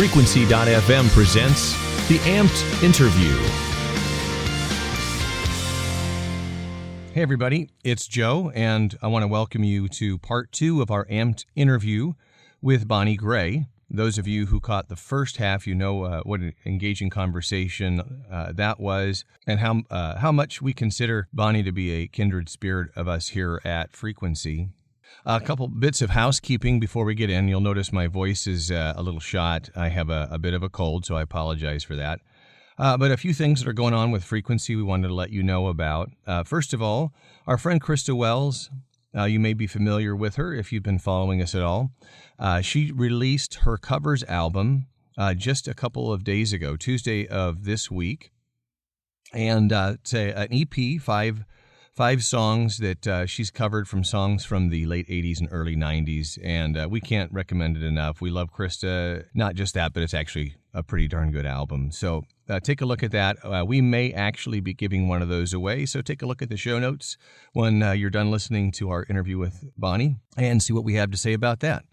Frequency.fm presents the Amped Interview. Hey, everybody, it's Joe, and I want to welcome you to part two of our Amped interview with Bonnie Gray. Those of you who caught the first half, you know uh, what an engaging conversation uh, that was, and how uh, how much we consider Bonnie to be a kindred spirit of us here at Frequency. A couple bits of housekeeping before we get in. You'll notice my voice is uh, a little shot. I have a, a, bit of a cold, so I apologize for that. Uh, but a few things that are going on with Frequency we wanted to let you know about. Uh, first of all, our friend Krista Wells uh, you may be familiar with her if you've been following us at all. Uh, she released her covers album uh, just a couple of days ago, Tuesday of this week, and uh, it's a, an EP, five five songs that uh, she's covered from songs from the late 80s and early 90s and uh, we can't recommend it enough. We love krista not just that but it's actually a pretty darn good album. So uh, take a look at that. Uh, we may actually be giving one of those away so take a look at the show notes when uh, you're done listening to our interview with bonnie and see what we have to say about that.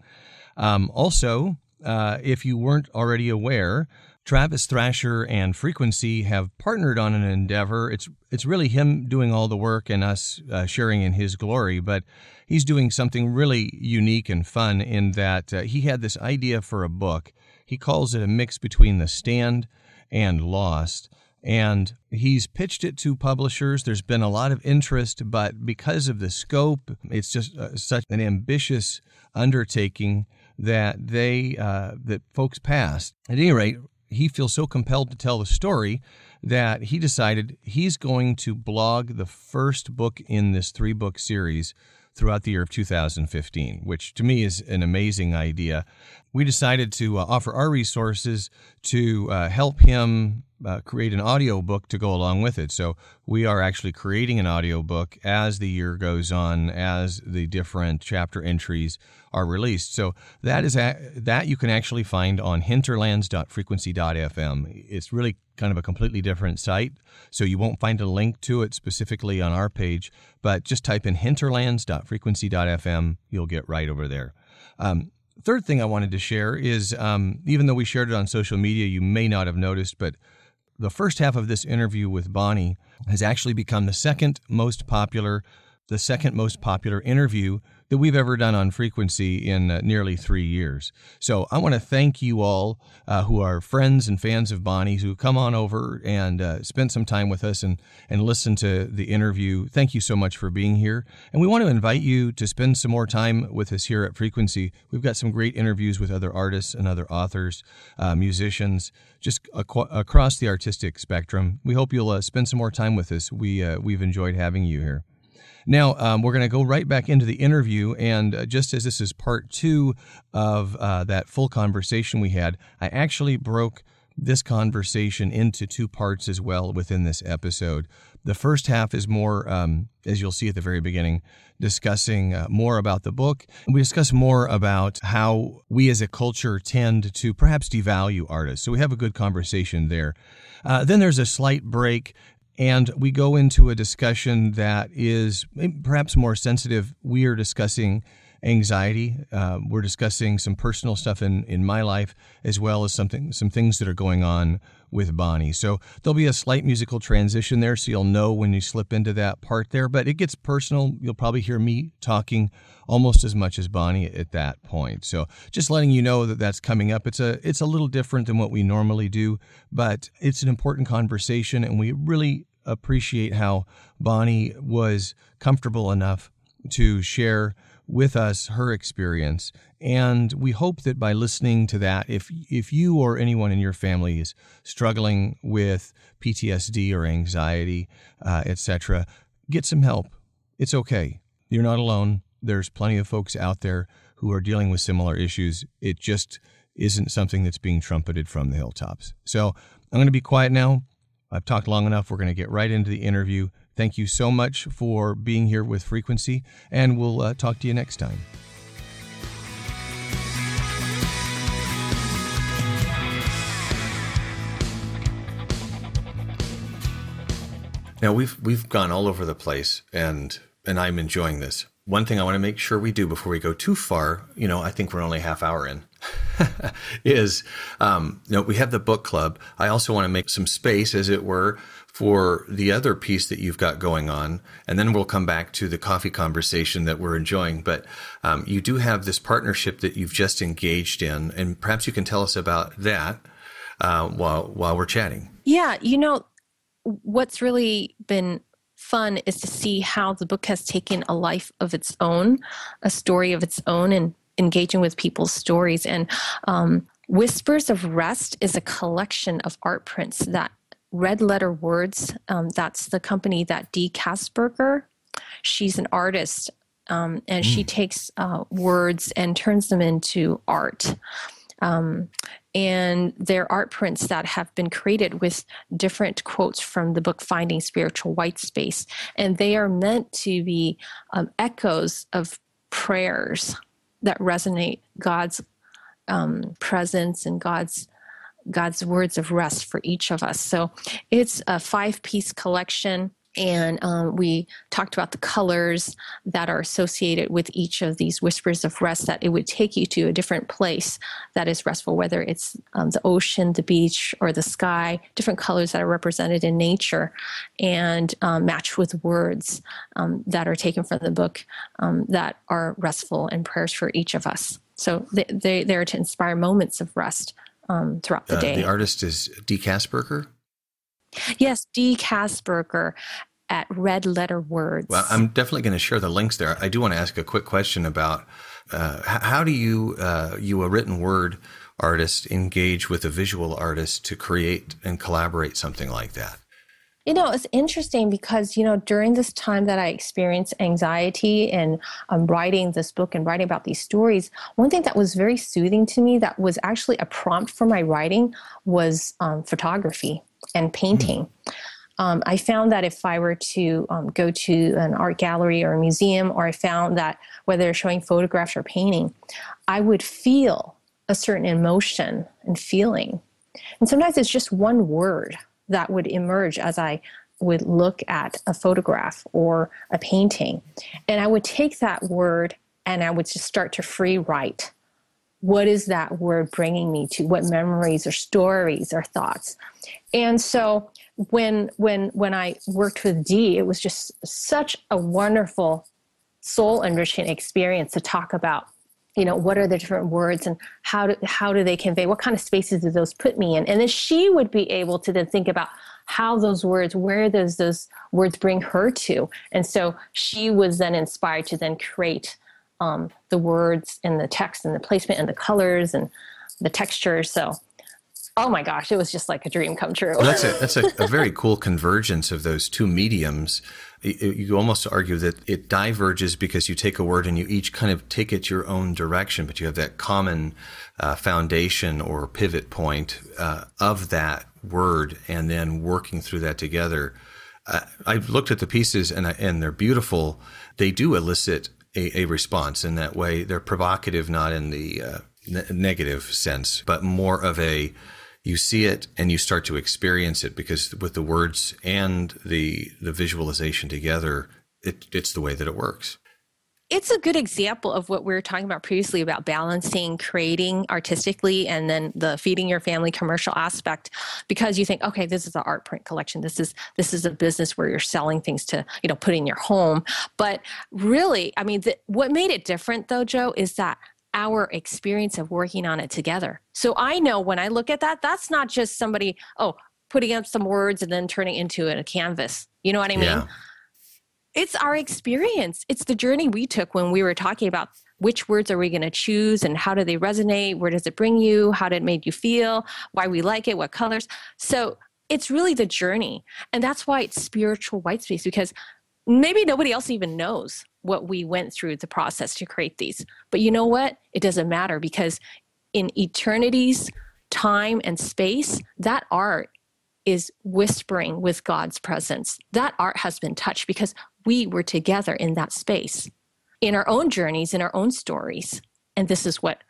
Um, also uh, if you weren't already aware Travis Thrasher and Frequency have partnered on an endeavor. It's it's really him doing all the work and us uh, sharing in his glory, but he's doing something really unique and fun in that uh, he had this idea for a book. He calls it a mix between The Stand and Lost. And he's pitched it to publishers. There's been a lot of interest, but because of the scope, it's just uh, such an ambitious undertaking that they uh, that folks passed. At any rate, he feels so compelled to tell the story that he decided he's going to blog the first book in this three book series throughout the year of 2015, which to me is an amazing idea. We decided to uh, offer our resources to uh, help him uh, create an audio book to go along with it. So we are actually creating an audio book as the year goes on, as the different chapter entries are released. So that is a, that you can actually find on hinterlands.frequency.fm. It's really kind of a completely different site, so you won't find a link to it specifically on our page. But just type in hinterlands.frequency.fm, you'll get right over there. Um, third thing I wanted to share is um, even though we shared it on social media, you may not have noticed, but the first half of this interview with Bonnie has actually become the second most popular, the second most popular interview that we've ever done on frequency in uh, nearly three years. So I want to thank you all uh, who are friends and fans of Bonnie's who come on over and uh, spent some time with us and, and listen to the interview. Thank you so much for being here. And we want to invite you to spend some more time with us here at Frequency. We've got some great interviews with other artists and other authors, uh, musicians, just aqu- across the artistic spectrum. We hope you'll uh, spend some more time with us. We, uh, we've enjoyed having you here. Now, um, we're going to go right back into the interview. And uh, just as this is part two of uh, that full conversation we had, I actually broke this conversation into two parts as well within this episode. The first half is more, um, as you'll see at the very beginning, discussing uh, more about the book. We discuss more about how we as a culture tend to perhaps devalue artists. So we have a good conversation there. Uh, then there's a slight break and we go into a discussion that is perhaps more sensitive. We are discussing anxiety. Uh, we're discussing some personal stuff in, in my life, as well as something some things that are going on with Bonnie. So there'll be a slight musical transition there, so you'll know when you slip into that part there. But it gets personal. You'll probably hear me talking almost as much as Bonnie at that point. So just letting you know that that's coming up. It's a it's a little different than what we normally do, but it's an important conversation, and we really appreciate how Bonnie was comfortable enough to share with us her experience. And we hope that by listening to that, if if you or anyone in your family is struggling with PTSD or anxiety, uh, etc., get some help. It's okay. You're not alone. There's plenty of folks out there who are dealing with similar issues. It just isn't something that's being trumpeted from the hilltops. So I'm going to be quiet now. I've talked long enough. We're going to get right into the interview. Thank you so much for being here with Frequency, and we'll uh, talk to you next time. Now we've we've gone all over the place, and and I'm enjoying this. one thing I want to make sure we do before we go too far, you know, I think we're only half hour in, is, um, you know, we have the book club. I also want to make some space, as it were, for the other piece that you've got going on. And then we'll come back to the coffee conversation that we're enjoying. But um, you do have this partnership that you've just engaged in, and perhaps you can tell us about that uh, while while we're chatting. Yeah, you know, what's really been fun is to see how the book has taken a life of its own, a story of its own, and engaging with people's stories. And um, Whispers of Rest is a collection of art prints that Red Letter Words, um, that's the company that Dee Kasperger, she's an artist um, and mm. she takes uh, words and turns them into art. Um, and they're art prints that have been created with different quotes from the book Finding Spiritual White Space. And they are meant to be um, echoes of prayers that resonate God's um, presence and God's God's words of rest for each of us. So it's a five piece collection and um, we talked about the colors that are associated with each of these whispers of rest that it would take you to a different place that is restful whether it's um, the ocean the beach or the sky different colors that are represented in nature and um, matched with words um, that are taken from the book um, that are restful and prayers for each of us. So they, they, they're to inspire moments of rest um, throughout the uh, day. the artist is dee kasperger Yes, D. Kasperger at Red Letter Words. Well, I'm definitely going to share the links there. I do want to ask a quick question about uh, how do you, uh, you a written word artist, engage with a visual artist to create and collaborate something like that? You know, it's interesting because, you know, during this time that I experienced anxiety and um, writing this book and writing about these stories, one thing that was very soothing to me that was actually a prompt for my writing was um, photography and painting. Mm-hmm. Um, I found that if I were to um, go to an art gallery or a museum, or I found that whether they're showing photographs or painting, I would feel a certain emotion and feeling. And sometimes it's just one word that would emerge as I would look at a photograph or a painting. And I would take that word and I would just start to free write. What is that word bringing me to? What memories or stories or thoughts? And so when when when I worked with Dee, it was just such a wonderful soul enriching experience to talk about you know what are the different words and how do how do they convey what kind of spaces do those put me in and then she would be able to then think about how those words where does those words bring her to and so she was then inspired to then create um, the words and the text and the placement and the colors and the texture so oh my gosh, it was just like a dream come true. well, that's a, that's a, a, very cool convergence of those two mediums. You almost argue that it diverges because you take a word and you each kind of take it your own direction, but you have that common uh, foundation or pivot point uh, of that word, and then working through that together. Uh, I've looked at the pieces and I, and they're beautiful. They do elicit a, a, response in that way. They're provocative, not in the uh, ne- negative sense, but more of a you see it and you start to experience it because with the words and the the visualization together, it, it's the way that it works. It's a good example of what we were talking about previously about balancing creating artistically and then the feeding your family commercial aspect because you think okay this is an art print collection this is this is a business where you're selling things to you know put in your home but really i mean the, what made it different though joe is that our experience of working on it together. So I know when I look at that, that's not just somebody, oh, putting up some words and then turning into a canvas. You know what I mean? Yeah. It's our experience. It's the journey we took when we were talking about which words are we going to choose and how do they resonate? Where does it bring you? How did it make you feel? Why we like it? What colors? So it's really the journey. And that's why it's spiritual white space because maybe nobody else even knows what we went through the process to create these. But you know what? It doesn't matter because in eternity's time and space, that art is whispering with God's presence. That art has been touched because we were together in that space, in our own journeys, in our own stories. And this is what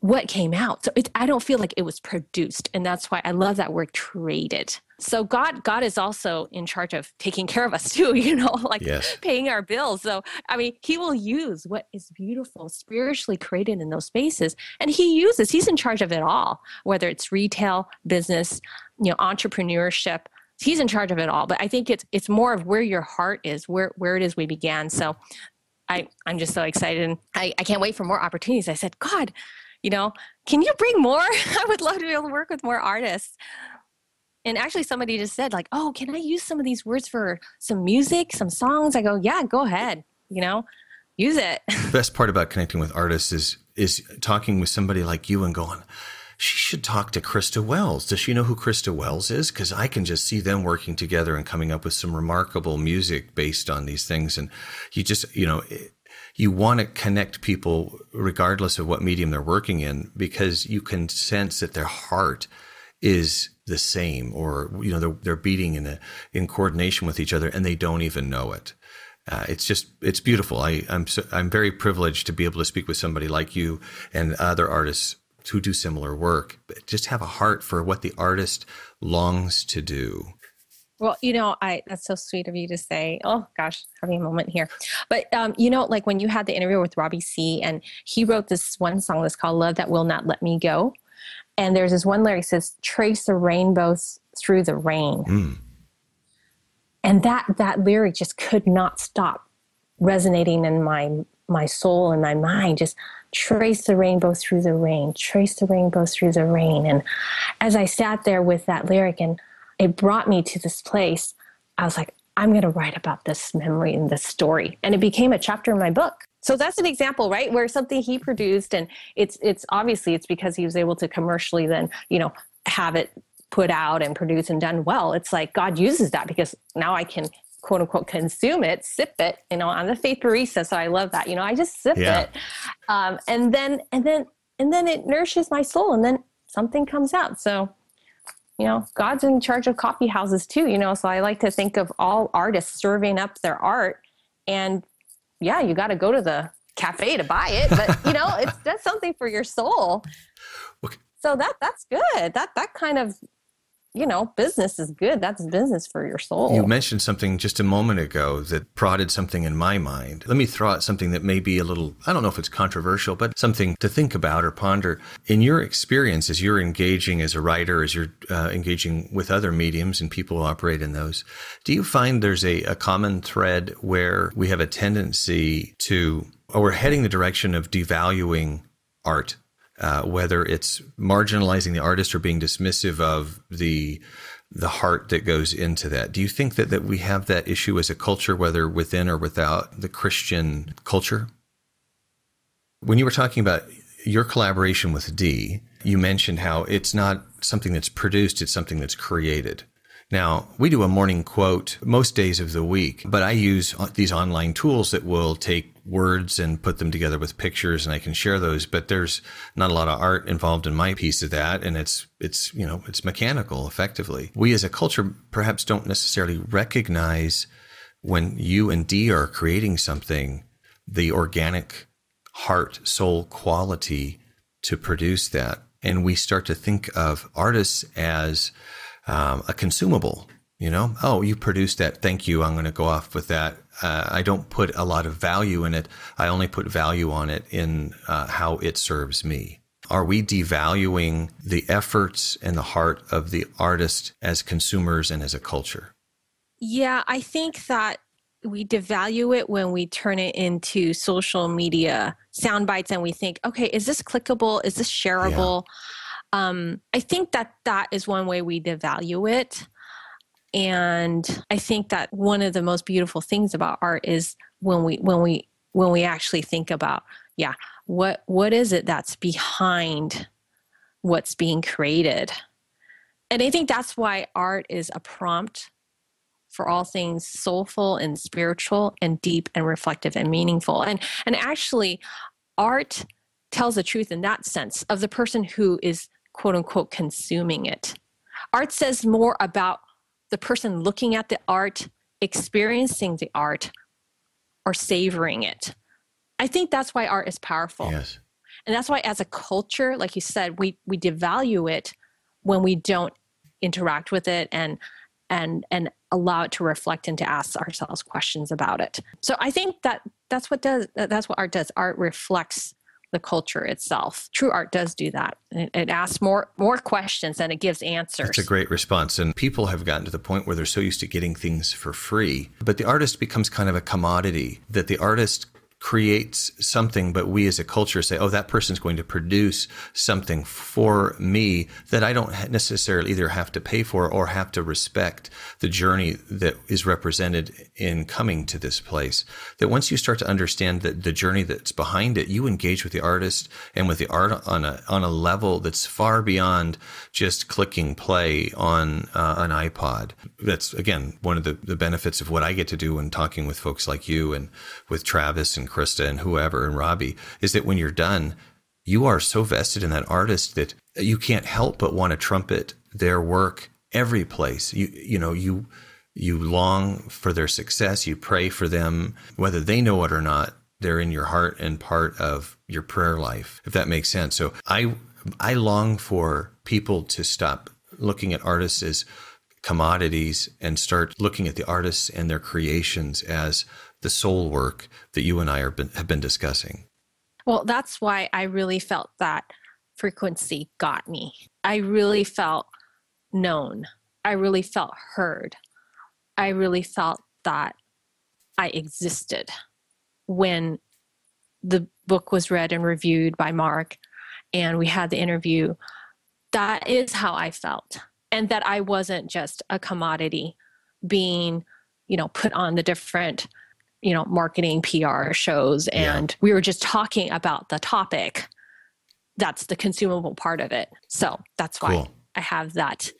what came out. So it, I don't feel like it was produced. And that's why I love that word created. so god god is also in charge of taking care of us too you know like yes. paying our bills so i mean he will use what is beautiful spiritually created in those spaces and he uses he's in charge of it all whether it's retail business you know entrepreneurship he's in charge of it all but i think it's it's more of where your heart is where where it is we began. So i i'm just so excited and i, I can't wait for more opportunities. I said god you know can you bring more? I would love to be able to work with more artists. And actually somebody just said like oh can i use some of these words for some music some songs? I go yeah go ahead you know use it. The best part about connecting with artists is is talking with somebody like you and going she should talk to Krista Wells. Does she know who Krista Wells is? Because I can just see them working together and coming up with some remarkable music based on these things. And you just, you know, you want to connect people regardless of what medium they're working in because you can sense that their heart is the same or you know they're, they're beating in a, in coordination with each other and they don't even know it uh, it's just it's beautiful I, I'm so, I'm very privileged to be able to speak with somebody like you and other artists who do similar work but just have a heart for what the artist longs to do well, you know, I that's so sweet of you to say. Oh gosh, having a moment here. But um, you know, like when you had the interview with Robbie Seay, and he wrote this one song that's called "Love That Will Not Let Me Go," and there's this one lyric says trace the rainbows through the rain mm. and that that lyric just could not stop resonating in my my soul and my mind just trace the rainbow through the rain trace the rainbow through the rain. And as i sat there with that lyric and it brought me to this place i was like i'm going to write about this memory and this story. And it became a chapter in my book. So that's an example right where something he produced and it's it's obviously it's because he was able to commercially then you know have it put out and produced and done well. It's like god uses that because now i can quote unquote consume it sip it you know i'm the faith barista so i love that you know i just sip yeah. it um, and then and then and then it nourishes my soul and then something comes out so you know god's in charge of coffee houses too you know so i like to think of all artists serving up their art and yeah, you got to go to the cafe to buy it, but you know, it's that's something for your soul. Okay. So that that's good. That that kind of you know, business is good. That's business for your soul. You mentioned something just a moment ago that prodded something in my mind. Let me throw out something that may be a little, I don't know if it's controversial, but something to think about or ponder. In your experience, as you're engaging as a writer, as you're uh, engaging with other mediums and people who operate in those, do you find there's a, a common thread where we have a tendency to, or we're heading the direction of devaluing art uh, whether it's marginalizing the artist or being dismissive of the the heart that goes into that. Do you think that, that we have that issue as a culture, whether within or without the Christian culture? When you were talking about your collaboration with D, you mentioned how it's not something that's produced, it's something that's created. Now, we do a morning quote most days of the week, but I use these online tools that will take words and put them together with pictures and I can share those, but there's not a lot of art involved in my piece of that. And it's, it's, you know, it's mechanical effectively. We as a culture perhaps don't necessarily recognize when you and D are creating something, the organic heart, soul quality to produce that. And we start to think of artists as um, a consumable. You know, oh, you produced that. Thank you. I'm going to go off with that. Uh, I don't put a lot of value in it. I only put value on it in uh, how it serves me. Are we devaluing the efforts and the heart of the artist as consumers and as a culture? Yeah, I think that we devalue it when we turn it into social media sound bites and we think, okay, is this clickable? Is this shareable? Yeah um, I think that that is one way we devalue it. And I think that one of the most beautiful things about art is when we when we when we actually think about, yeah, what what is it that's behind what's being created? And I think that's why art is a prompt for all things soulful and spiritual and deep and reflective and meaningful. And and actually art tells the truth in that sense of the person who is quote unquote consuming it. Art says more about the person looking at the art, experiencing the art, or savoring it. I think that's why art is powerful. Yes. And that's why as a culture, like you said, we we devalue it when we don't interact with it and and and allow it to reflect and to ask ourselves questions about it so i think that that's what does that's what art does art reflects the culture itself. True art does do that. It, it asks more more questions than it gives answers. It's a great response and people have gotten to the point where they're so used to getting things for free but the artist becomes kind of a commodity that the artist creates something, but we as a culture say, oh, that person's going to produce something for me that I don't necessarily either have to pay for or have to respect the journey that is represented in coming to this place. That once you start to understand that the journey that's behind it, you engage with the artist and with the art on a, on a level that's far beyond just clicking play on uh, an iPod. That's again, one of the, the benefits of what I get to do when talking with folks like you and with Travis and Krista and whoever and Robbie is that when you're done, you are so vested in that artist that you can't help but want to trumpet their work every place. You you know you you long for their success. You pray for them, whether they know it or not. They're in your heart and part of your prayer life, if that makes sense. So I I long for people to stop looking at artists as commodities and start looking at the artists and their creations as the soul work that you and I been, have been discussing. Well, that's why I really felt that frequency got me. I really felt known. I really felt heard. I really felt that I existed when the book was read and reviewed by Mark and we had the interview. That is how I felt. And that I wasn't just a commodity being, you know, put on the different you know marketing pr shows and yeah. we were just talking about the topic. That's the consumable part of it. So that's why cool. i have that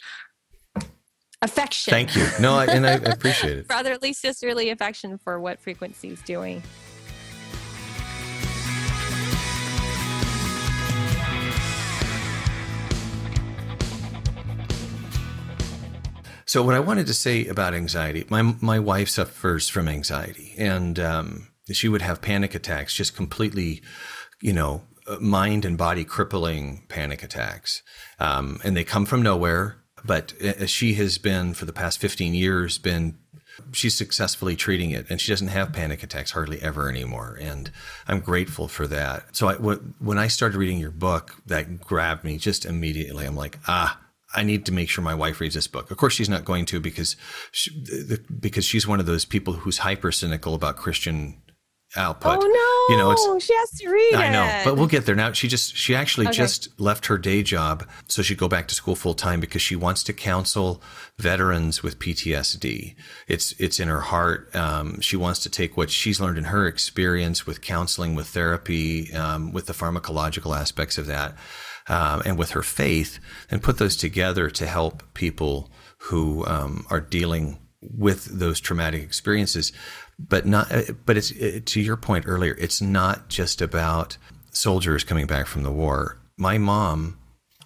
affection. Thank you. No I, and i appreciate it. Brotherly sisterly affection for what frequency is doing So, what I wanted to say about anxiety, my my wife suffers from anxiety, and um, she would have panic attacks, just completely, you know, mind and body crippling panic attacks, um, and they come from nowhere. But uh, she has been for the past fifteen years been she's successfully treating it and she doesn't have panic attacks hardly ever anymore. And i'm grateful for that. So I, when i started reading your book that grabbed me just immediately. I'm like ah I need to make sure my wife reads this book. Of course, she's not going to because she, the, because she's one of those people who's hyper cynical about Christian output. Oh no! You know, it's she has to read I know, but we'll get there. Now she just she actually okay. just left her day job so she'd go back to school full time because she wants to counsel veterans with PTSD. It's it's in her heart. Um, she wants to take what she's learned in her experience with counseling, with therapy, um, with the pharmacological aspects of that um, and with her faith, and put those together to help people who um, are dealing with those traumatic experiences. But not, uh, but it's it, to your point earlier. It's not just about soldiers coming back from the war. My mom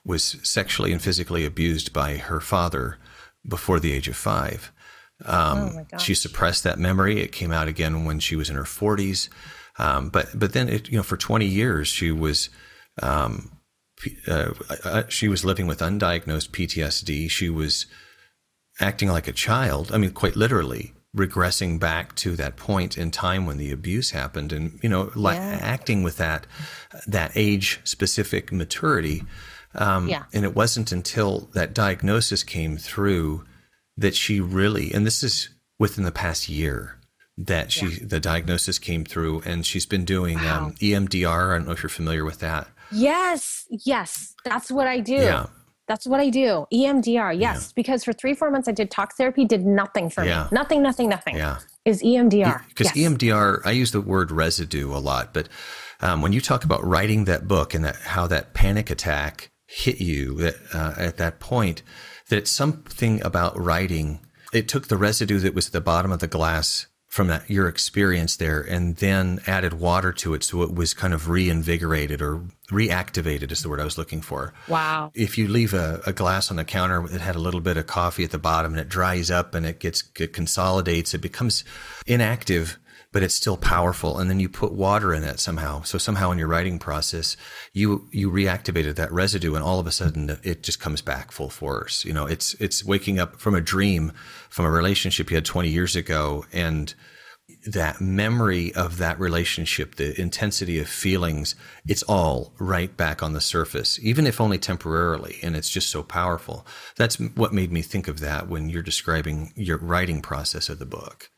was sexually and physically abused by her father before the age of five. Um, oh she suppressed that memory. It came out again when she was in her 40s. Um, but but then it, you know for 20 years she was um, uh, she was living with undiagnosed PTSD. She was acting like a child. I mean, quite literally regressing back to that point in time when the abuse happened, and you know, yeah. acting with that that age specific maturity. Um, yeah. And it wasn't until that diagnosis came through that she really, and this is within the past year, that she yeah. the diagnosis came through, and she's been doing wow. um, EMDR. I don't know if you're familiar with that. Yes, yes, that's what I do. Yeah. That's what I do. EMDR, yes, yeah. because for three, four months I did talk therapy, did nothing for yeah. me. Nothing, nothing, nothing. Yeah. Is EMDR. Because yes. EMDR, I use the word residue a lot, but um, when you talk about writing that book and that, how that panic attack hit you that, uh, at that point, that something about writing. It took the residue that was at the bottom of the glass from that your experience there and then added water to it so it was kind of reinvigorated or reactivated is the word I was looking for. Wow. If you leave a, a, glass on the counter that had a little bit of coffee at the bottom and it dries up and it gets it consolidates, it becomes inactive but it's still powerful. And then you put water in it somehow. So somehow in your writing process, you, you reactivated that residue and all of a sudden it just comes back full force. You know, it's, it's waking up from a dream, from a relationship you had 20 years ago and, that memory of that relationship, the intensity of feelings, it's all right back on the surface, even if only temporarily. And it's just so powerful. That's what made me think of that when you're describing your writing process of the book.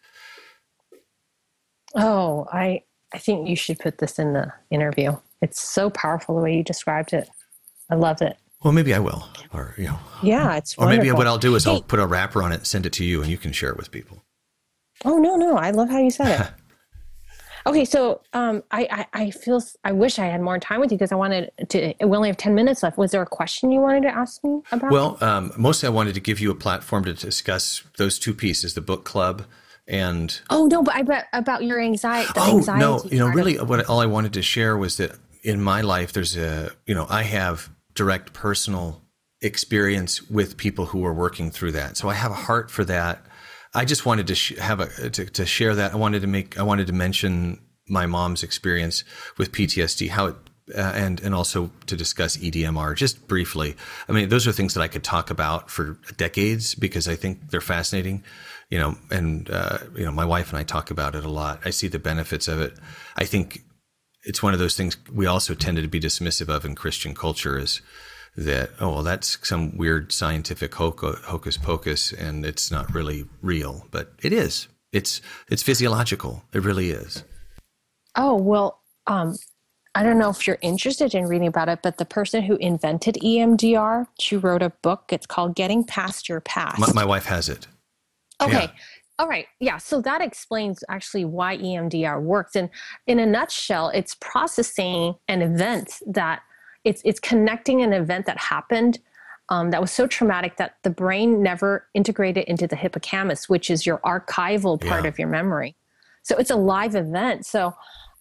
Oh, I, I think you should put this in the interview. It's so powerful the way you described it. I love it. Well, maybe I will, or you know, yeah, it's. Or wonderful. maybe what I'll do is hey. I'll put a wrapper on it, send it to you, and you can share it with people. Oh no, no, I love how you said it. okay, so um, I, I, I feel I wish I had more time with you because I wanted to. We only have ten minutes left. Was there a question you wanted to ask me about? Well, um, mostly I wanted to give you a platform to discuss those two pieces: the book club and. Oh no, but I bet about your anxiety. Oh anxiety no, you know, really, of- what all I wanted to share was that in my life, there's a you know, I have direct personal experience with people who are working through that, so I have a heart for that I just wanted to sh- have a to, to, share that. I wanted to make I wanted to mention my mom's experience with PTSD, how it uh, and and also to discuss EDMR just briefly. I mean, those are things that I could talk about for decades because I think they're fascinating. You know, and uh, you know, my wife and I talk about it a lot. I see the benefits of it. I think it's one of those things we also tended to be dismissive of in Christian culture is that oh well that's some weird scientific hocus pocus and it's not really real but it is. It's it's physiological. It really is. Oh well um i don't know if you're interested in reading about it but the person who invented emdr she wrote a book. It's called getting past your past. My, my wife has it okay yeah. All right. Yeah. So that explains actually why EMDR works. And in a nutshell, it's processing an event that it's it's connecting an event that happened um, that was so traumatic that the brain never integrated into the hippocampus, which is your archival part yeah. of your memory. So it's a live event. So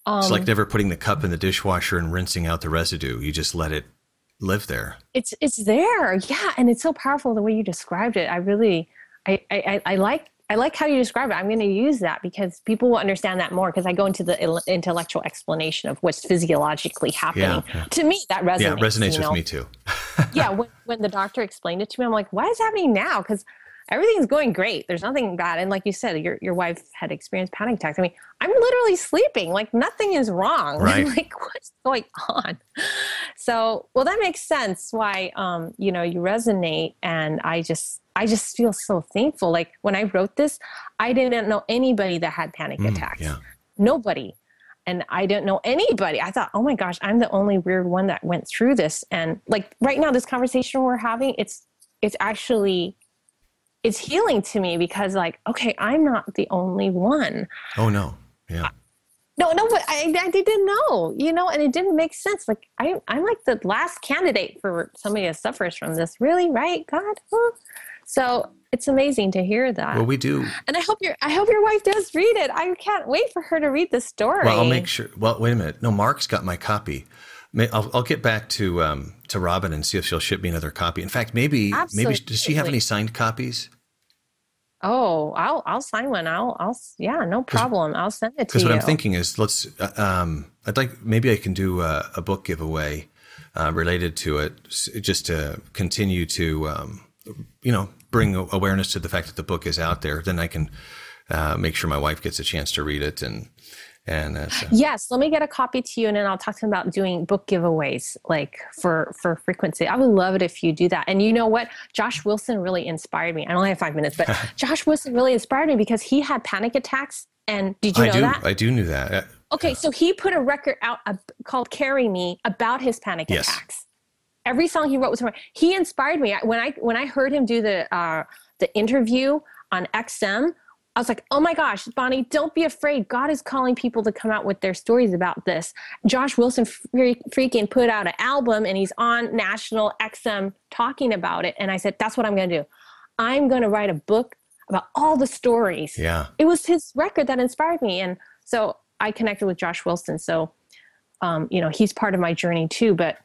um, it's like never putting the cup in the dishwasher and rinsing out the residue. You just let it live there. It's it's there, yeah, and it's so powerful the way you described it. I really, I I, I like I like how you describe it. I'm going to use that because people will understand that more because I go into the intellectual explanation of what's physiologically happening. Yeah. To me, that resonates. Yeah, it resonates with know? me too. yeah, when, when the doctor explained it to me, I'm like, why is it happening now? Because everything's going great. There's nothing bad. And like you said, your, your wife had experienced panic attacks. I mean, I'm literally sleeping. Like nothing is wrong. Right. like what's going on? So, well, that makes sense why, um, you know, you resonate. And I just, I just feel so thankful. Like when I wrote this, I didn't know anybody that had panic mm, attacks. Yeah. Nobody. And I didn't know anybody. I thought, oh my gosh, I'm the only weird one that went through this. And like right now, this conversation we're having, it's it's actually it's healing to me because like, okay, I'm not the only one. Oh no. Yeah. No, no, but I, I didn't know, you know, and it didn't make sense. Like I, I'm like the last candidate for somebody that suffers from this. Really, right, God? Huh? So it's amazing to hear that. Well, we do, and I hope your I hope your wife does read it. I can't wait for her to read the story. Well, I'll make sure. Well, wait a minute. No, Mark's got my copy. I'll, I'll get back to um, to Robin and see if she'll ship me another copy. In fact, maybe Absolutely. maybe does she have any signed copies? Oh, I'll I'll sign one. I'll I'll yeah, no problem. I'll send it to you. Because what I'm thinking is, let's. Uh, um, I'd like maybe I can do a, a book giveaway uh, related to it, just to continue to um, you know bring awareness to the fact that the book is out there, then I can uh, make sure my wife gets a chance to read it and and uh, so. yes let me get a copy to you and then i'll talk to him about doing book giveaways like for for frequency. I would love it if you do that. And you know what? Josh wilson really inspired me. I only have five minutes but josh wilson really inspired me because he had panic attacks and did you know I do, that? I do knew that. Okay so he put a record out uh, called carry me about his panic yes. attacks. Every song he wrote was from he inspired me. When i when i heard him do the uh, the interview on xm i was like oh my gosh bonnie don't be afraid. God is calling people to come out with their stories about this. Josh wilson freaking put out an album and he's on national xm talking about it. And i said that's what i'm going to do. I'm going to write a book about all the stories. Yeah. It was his record that inspired me. And so i connected with josh wilson. So um, you know he's part of my journey too but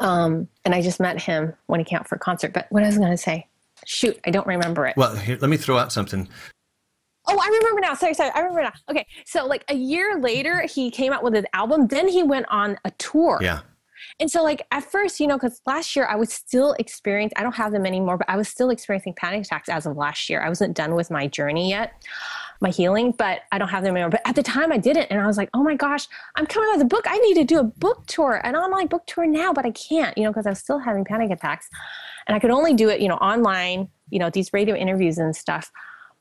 um, and I just met him when he came out for a concert. But what I was going to say, shoot, I don't remember it. Well, here, let me throw out something. Oh, I remember now. Sorry, sorry. I remember now. Okay. So, like a year later, he came out with his album. Then he went on a tour. Yeah. And so, like at first, you know, because last year I was still experiencing, I don't have them anymore, but I was still experiencing panic attacks as of last year. I wasn't done with my journey yet, my healing, but I don't have them anymore. But at the time I didn't. And I was like, oh my gosh, I'm coming out with a book. I need to do a book tour, an online book tour now, but I can't, you know, because I was still having panic attacks. And I could only do it, you know, online, you know, these radio interviews and stuff.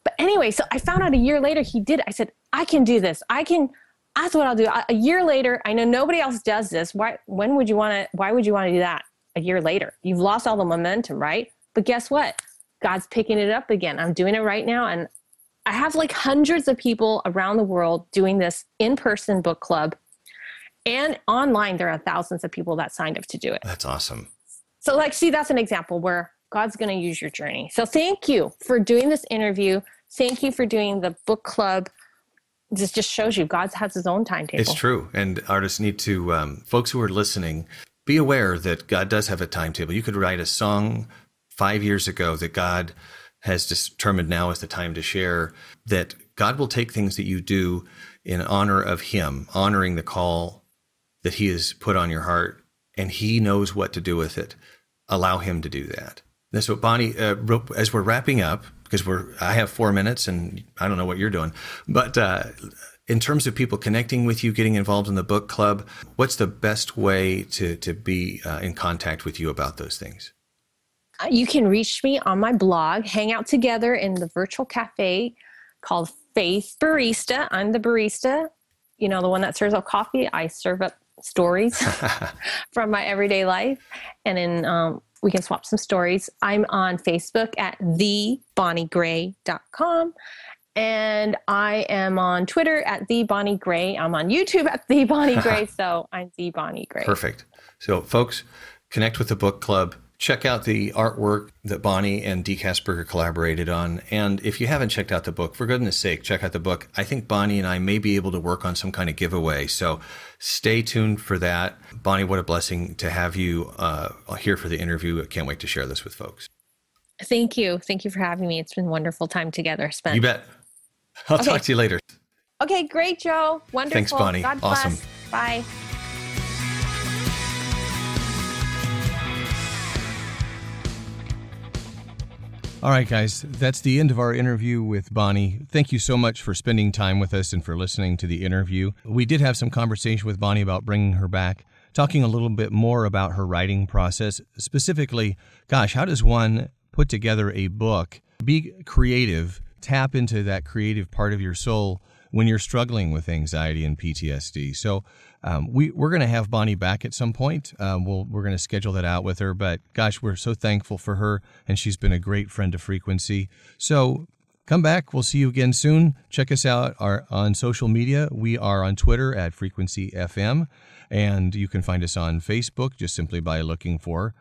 But anyway, so I found out a year later he did it. I said, I can do this. I can that's what I'll do. A year later, I know nobody else does this. Why when would you want to why would you want to do that a year later? You've lost all the momentum, right? But guess what? God's picking it up again. I'm doing it right now and I have like hundreds of people around the world doing this in-person book club. And online there are thousands of people that signed up to do it. That's awesome. So like see that's an example where God's going to use your journey. So thank you for doing this interview. Thank you for doing the book club this just shows you God has his own timetable. It's true. And artists need to, um, folks who are listening, be aware that God does have a timetable. You could write a song five years ago that God has determined now is the time to share, that God will take things that you do in honor of Him, honoring the call that He has put on your heart, and He knows what to do with it. Allow Him to do that. That's what Bonnie, uh, as we're wrapping up, because we're I have four minutes and I don't know what you're doing, but uh, in terms of people connecting with you, getting involved in the book club, what's the best way to to be uh, in contact with you about those things? Uh, you can reach me on my blog. Hang out together in the virtual cafe called Faith Barista. I'm the barista. You know, the one that serves up coffee. I serve up stories from my everyday life, and in um, we can swap some stories. I'm on Facebook at thebonniegray.com. And I am on Twitter at the Bonnie Gray. I'm on YouTube at the Bonnie Gray. so I'm the Bonnie Gray. Perfect. So, folks, connect with the book club check out the artwork that Bonnie and Dee Kasperger collaborated on. And if you haven't checked out the book, for goodness sake, check out the book. I think Bonnie and I may be able to work on some kind of giveaway. So stay tuned for that. Bonnie, what a blessing to have you uh, here for the interview. I can't wait to share this with folks. Thank you. Thank you for having me. It's been wonderful time together spent. You bet. I'll okay. talk to you later. Okay, great, Joe. Wonderful. Thanks, Bonnie. God awesome. Bless. Bye. All right, guys, that's the end of our interview with Bonnie. Thank you so much for spending time with us and for listening to the interview. We did have some conversation with Bonnie about bringing her back, talking a little bit more about her writing process. Specifically, gosh, how does one put together a book, be creative, tap into that creative part of your soul when you're struggling with anxiety and PTSD? So, um, we we're going to have Bonnie back at some point. Um, we'll we're going to schedule that out with her. But gosh, we're so thankful for her, and she's been a great friend to Frequency. So come back. We'll see you again soon. Check us out our, on social media. We are on Twitter at Frequency FM, and you can find us on Facebook just simply by looking for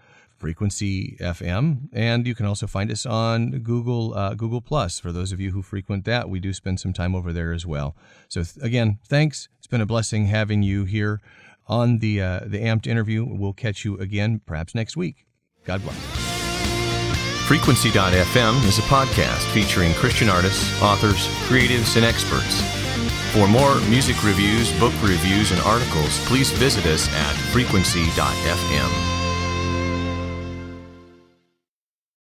Frequency FM, and you can also find us on Google uh, Google Plus. For those of you who frequent that, we do spend some time over there as well. So th- again, thanks. It's been a blessing having you here on the uh, the Amped interview. We'll catch you again, perhaps next week. God bless. Frequency.fm is a podcast featuring Christian artists, authors, creatives, and experts. For more music reviews, book reviews, and articles, please visit us at frequency.fm.